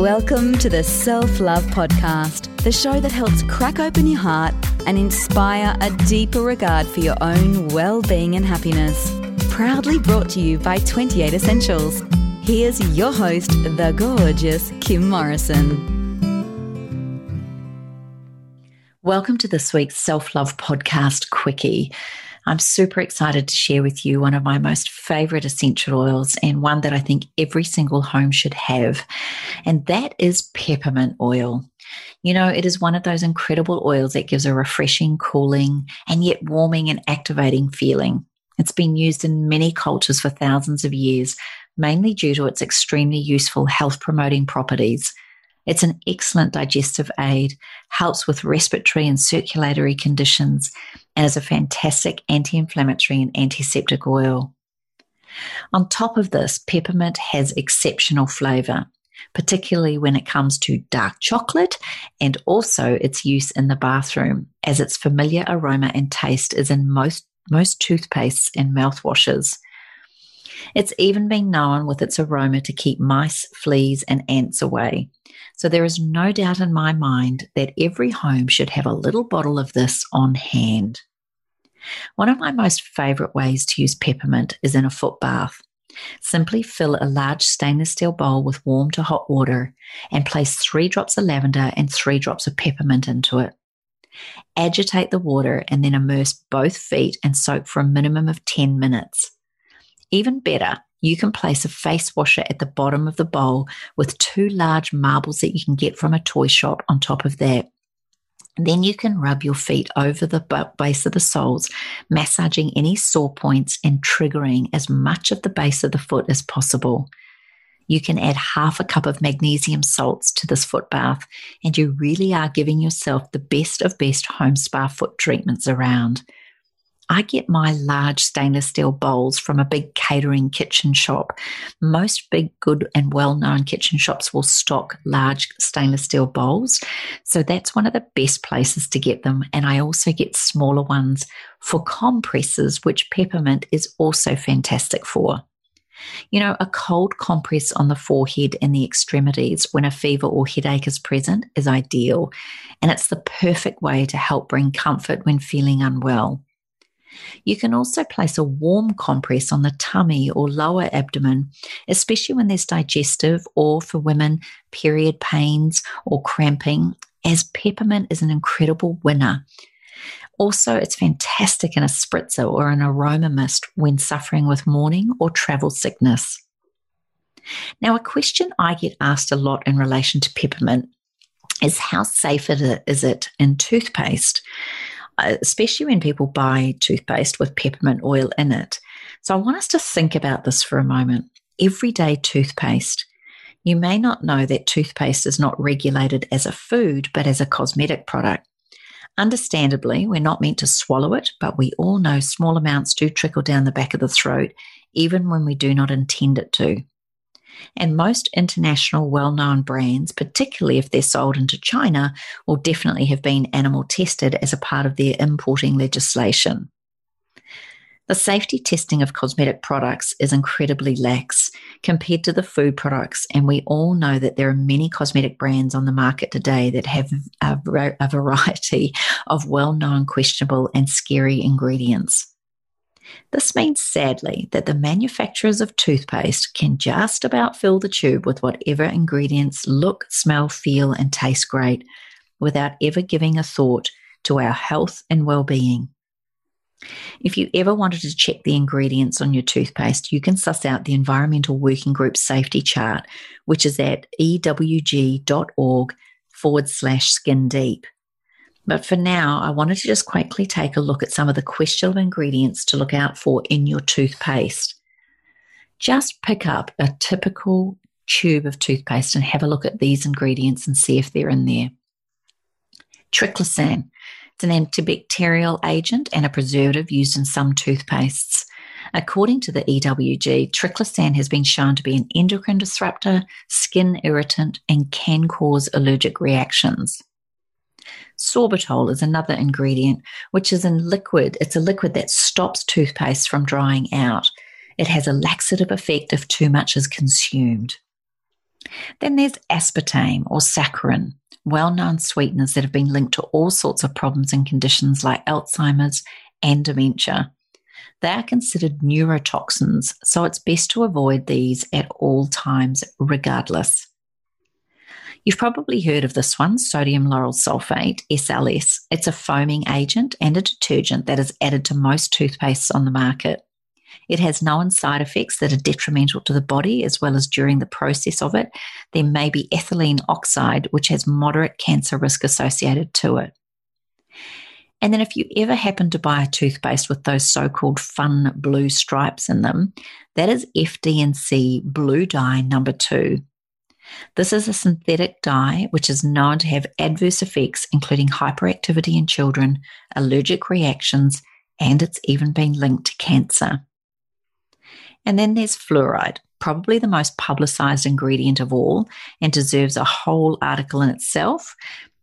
Welcome to the Self Love Podcast, the show that helps crack open your heart and inspire a deeper regard for your own well being and happiness. Proudly brought to you by 28 Essentials. Here's your host, the gorgeous Kim Morrison. Welcome to this week's Self Love Podcast Quickie. I'm super excited to share with you one of my most favorite essential oils and one that I think every single home should have. And that is peppermint oil. You know, it is one of those incredible oils that gives a refreshing, cooling, and yet warming and activating feeling. It's been used in many cultures for thousands of years, mainly due to its extremely useful health promoting properties. It's an excellent digestive aid, helps with respiratory and circulatory conditions, and is a fantastic anti inflammatory and antiseptic oil. On top of this, peppermint has exceptional flavor, particularly when it comes to dark chocolate and also its use in the bathroom, as its familiar aroma and taste is in most, most toothpastes and mouthwashes. It's even been known with its aroma to keep mice, fleas, and ants away. So there is no doubt in my mind that every home should have a little bottle of this on hand. One of my most favorite ways to use peppermint is in a foot bath. Simply fill a large stainless steel bowl with warm to hot water and place three drops of lavender and three drops of peppermint into it. Agitate the water and then immerse both feet and soak for a minimum of 10 minutes. Even better, you can place a face washer at the bottom of the bowl with two large marbles that you can get from a toy shop on top of that. Then you can rub your feet over the base of the soles, massaging any sore points and triggering as much of the base of the foot as possible. You can add half a cup of magnesium salts to this foot bath, and you really are giving yourself the best of best home spa foot treatments around. I get my large stainless steel bowls from a big catering kitchen shop. Most big, good, and well known kitchen shops will stock large stainless steel bowls. So that's one of the best places to get them. And I also get smaller ones for compresses, which peppermint is also fantastic for. You know, a cold compress on the forehead and the extremities when a fever or headache is present is ideal, and it's the perfect way to help bring comfort when feeling unwell. You can also place a warm compress on the tummy or lower abdomen, especially when there's digestive or for women, period pains or cramping, as peppermint is an incredible winner. Also, it's fantastic in a spritzer or an aroma mist when suffering with morning or travel sickness. Now, a question I get asked a lot in relation to peppermint is how safe is it in toothpaste? Uh, especially when people buy toothpaste with peppermint oil in it. So I want us to think about this for a moment. Everyday toothpaste. You may not know that toothpaste is not regulated as a food, but as a cosmetic product. Understandably, we're not meant to swallow it, but we all know small amounts do trickle down the back of the throat, even when we do not intend it to. And most international well known brands, particularly if they're sold into China, will definitely have been animal tested as a part of their importing legislation. The safety testing of cosmetic products is incredibly lax compared to the food products, and we all know that there are many cosmetic brands on the market today that have a, variety of well known questionable and scary ingredients. This means, sadly, that the manufacturers of toothpaste can just about fill the tube with whatever ingredients look, smell, feel, and taste great without ever giving a thought to our health and well being. If you ever wanted to check the ingredients on your toothpaste, you can suss out the Environmental Working Group Safety Chart, which is at ewg.org forward slash skin deep. But for now, I wanted to just quickly take a look at some of the questionable ingredients to look out for in your toothpaste. Just pick up a typical tube of toothpaste and have a look at these ingredients and see if they're in there. Triclosan. It's an antibacterial agent and a preservative used in some toothpastes. According to the EWG, triclosan has been shown to be an endocrine disruptor, skin irritant, and can cause allergic reactions. Sorbitol is another ingredient, which is in liquid. It's a liquid that stops toothpaste from drying out. It has a laxative effect if too much is consumed. Then there's aspartame or saccharin, well known sweeteners that have been linked to all sorts of problems and conditions like Alzheimer's and dementia. They are considered neurotoxins, so it's best to avoid these at all times, regardless. You've probably heard of this one, sodium lauryl sulfate, SLS. It's a foaming agent and a detergent that is added to most toothpastes on the market. It has known side effects that are detrimental to the body as well as during the process of it. There may be ethylene oxide, which has moderate cancer risk associated to it. And then if you ever happen to buy a toothpaste with those so-called fun blue stripes in them, that is FD&C blue dye number two. This is a synthetic dye which is known to have adverse effects, including hyperactivity in children, allergic reactions, and it's even been linked to cancer. And then there's fluoride, probably the most publicized ingredient of all and deserves a whole article in itself.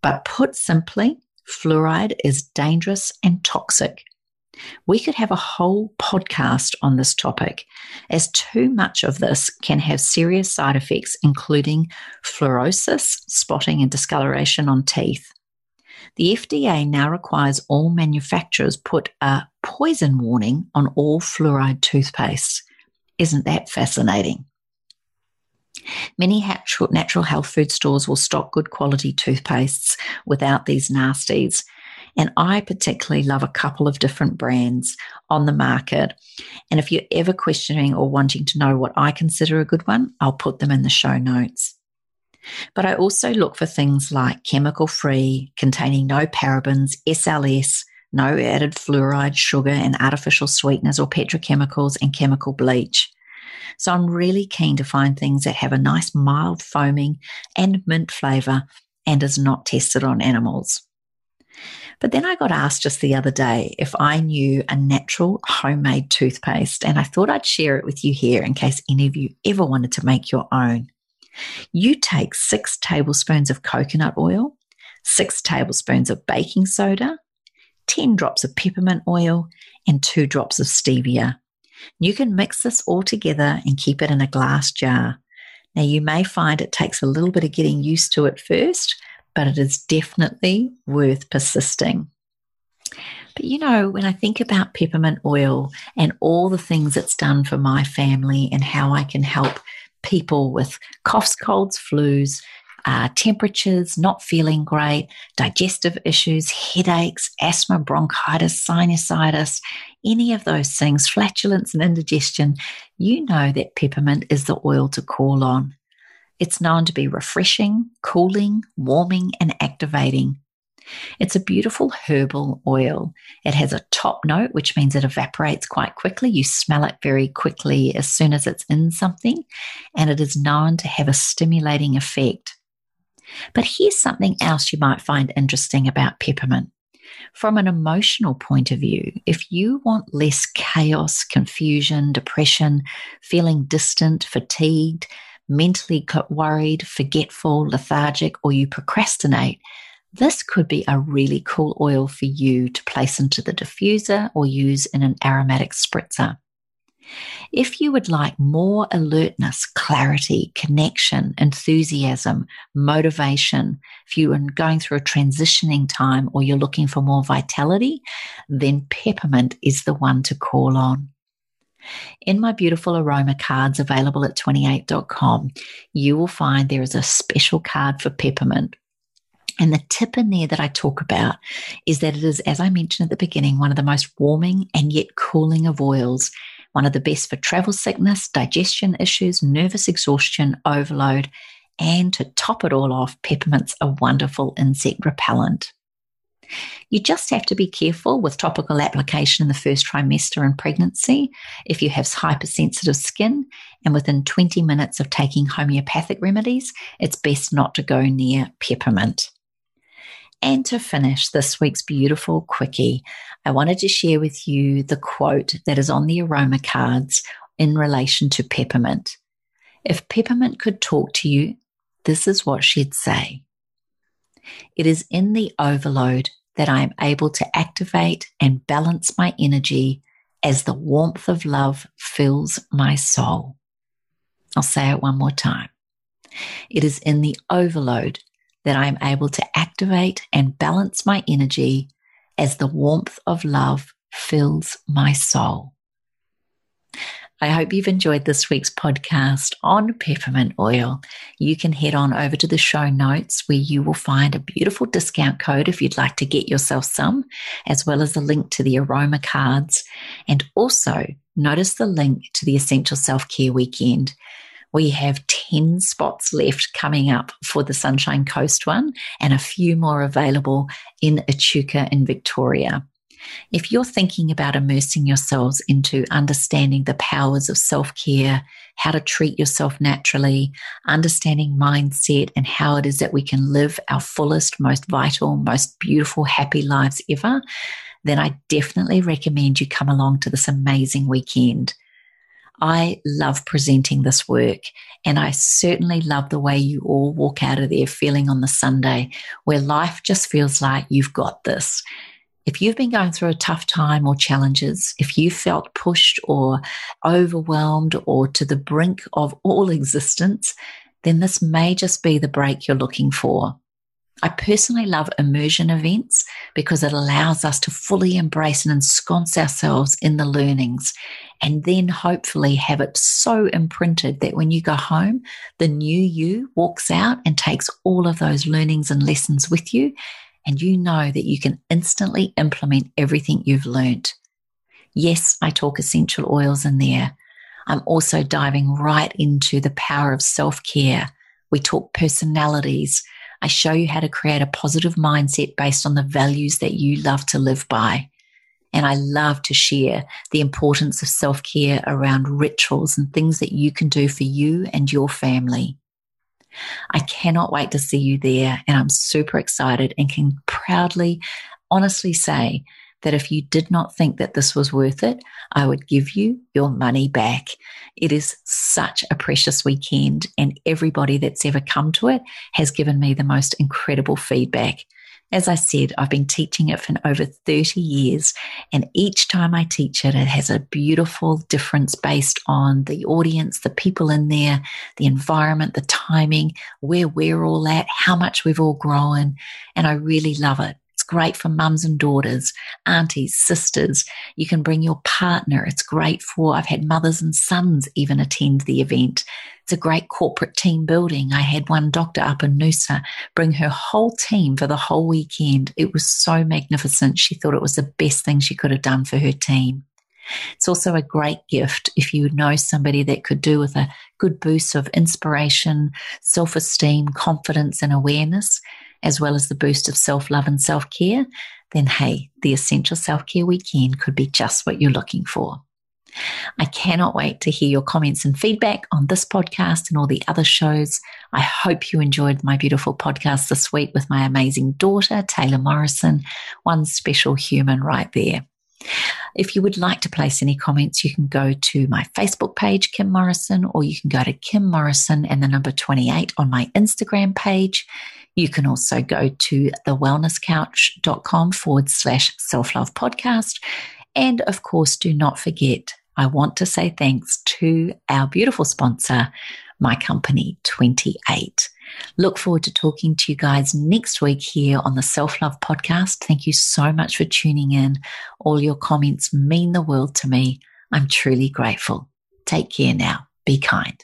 But put simply, fluoride is dangerous and toxic. We could have a whole podcast on this topic, as too much of this can have serious side effects, including fluorosis, spotting, and discoloration on teeth. The FDA now requires all manufacturers put a poison warning on all fluoride toothpaste. Isn't that fascinating? Many natural health food stores will stock good quality toothpastes without these nasties. And I particularly love a couple of different brands on the market. And if you're ever questioning or wanting to know what I consider a good one, I'll put them in the show notes. But I also look for things like chemical free, containing no parabens, SLS, no added fluoride, sugar, and artificial sweeteners or petrochemicals and chemical bleach. So I'm really keen to find things that have a nice mild foaming and mint flavor and is not tested on animals. But then I got asked just the other day if I knew a natural homemade toothpaste, and I thought I'd share it with you here in case any of you ever wanted to make your own. You take six tablespoons of coconut oil, six tablespoons of baking soda, 10 drops of peppermint oil, and two drops of stevia. You can mix this all together and keep it in a glass jar. Now, you may find it takes a little bit of getting used to it first, but it is definitely worth persisting. But you know, when I think about peppermint oil and all the things it's done for my family and how I can help people with coughs, colds, flus, uh, temperatures, not feeling great, digestive issues, headaches, asthma, bronchitis, sinusitis, any of those things, flatulence and indigestion, you know that peppermint is the oil to call on. It's known to be refreshing, cooling, warming, and activating. It's a beautiful herbal oil. It has a top note, which means it evaporates quite quickly. You smell it very quickly as soon as it's in something, and it is known to have a stimulating effect. But here's something else you might find interesting about peppermint. From an emotional point of view, if you want less chaos, confusion, depression, feeling distant, fatigued, mentally worried, forgetful, lethargic, or you procrastinate, this could be a really cool oil for you to place into the diffuser or use in an aromatic spritzer. If you would like more alertness, clarity, connection, enthusiasm, motivation, if you are going through a transitioning time or you're looking for more vitality, then peppermint is the one to call on. In my beautiful aroma cards available at 28.com, you will find there is a special card for peppermint. And the tip in there that I talk about is that it is, as I mentioned at the beginning, one of the most warming and yet cooling of oils one of the best for travel sickness, digestion issues, nervous exhaustion, overload, and to top it all off, peppermint's a wonderful insect repellent. You just have to be careful with topical application in the first trimester in pregnancy if you have hypersensitive skin, and within 20 minutes of taking homeopathic remedies, it's best not to go near peppermint. And to finish this week's beautiful quickie, I wanted to share with you the quote that is on the aroma cards in relation to peppermint. If peppermint could talk to you, this is what she'd say. It is in the overload that I am able to activate and balance my energy as the warmth of love fills my soul. I'll say it one more time. It is in the overload that I am able to activate and balance my energy as the warmth of love fills my soul. I hope you've enjoyed this week's podcast on peppermint oil. You can head on over to the show notes where you will find a beautiful discount code if you'd like to get yourself some, as well as a link to the aroma cards. And also notice the link to the Essential Self Care Weekend. We have 10 spots left coming up for the Sunshine Coast one and a few more available in Echuca in Victoria. If you're thinking about immersing yourselves into understanding the powers of self care, how to treat yourself naturally, understanding mindset, and how it is that we can live our fullest, most vital, most beautiful, happy lives ever, then I definitely recommend you come along to this amazing weekend. I love presenting this work, and I certainly love the way you all walk out of there feeling on the Sunday where life just feels like you've got this. If you've been going through a tough time or challenges, if you felt pushed or overwhelmed or to the brink of all existence, then this may just be the break you're looking for. I personally love immersion events because it allows us to fully embrace and ensconce ourselves in the learnings and then hopefully have it so imprinted that when you go home, the new you walks out and takes all of those learnings and lessons with you and you know that you can instantly implement everything you've learned. Yes, I talk essential oils in there. I'm also diving right into the power of self care. We talk personalities. I show you how to create a positive mindset based on the values that you love to live by. And I love to share the importance of self care around rituals and things that you can do for you and your family. I cannot wait to see you there. And I'm super excited and can proudly, honestly say that if you did not think that this was worth it, I would give you your money back. It is such a precious weekend, and everybody that's ever come to it has given me the most incredible feedback. As I said, I've been teaching it for over 30 years, and each time I teach it, it has a beautiful difference based on the audience, the people in there, the environment, the timing, where we're all at, how much we've all grown, and I really love it great for mums and daughters, aunties, sisters. You can bring your partner. It's great for, I've had mothers and sons even attend the event. It's a great corporate team building. I had one doctor up in Noosa bring her whole team for the whole weekend. It was so magnificent. She thought it was the best thing she could have done for her team. It's also a great gift if you know somebody that could do with a good boost of inspiration, self esteem, confidence, and awareness as well as the boost of self love and self care, then hey, the Essential Self Care Weekend could be just what you're looking for. I cannot wait to hear your comments and feedback on this podcast and all the other shows. I hope you enjoyed my beautiful podcast this week with my amazing daughter, Taylor Morrison, one special human right there. If you would like to place any comments, you can go to my Facebook page, Kim Morrison, or you can go to Kim Morrison and the number 28 on my Instagram page. You can also go to thewellnesscouch.com forward slash self love podcast. And of course, do not forget, I want to say thanks to our beautiful sponsor, my company 28. Look forward to talking to you guys next week here on the Self Love Podcast. Thank you so much for tuning in. All your comments mean the world to me. I'm truly grateful. Take care now. Be kind.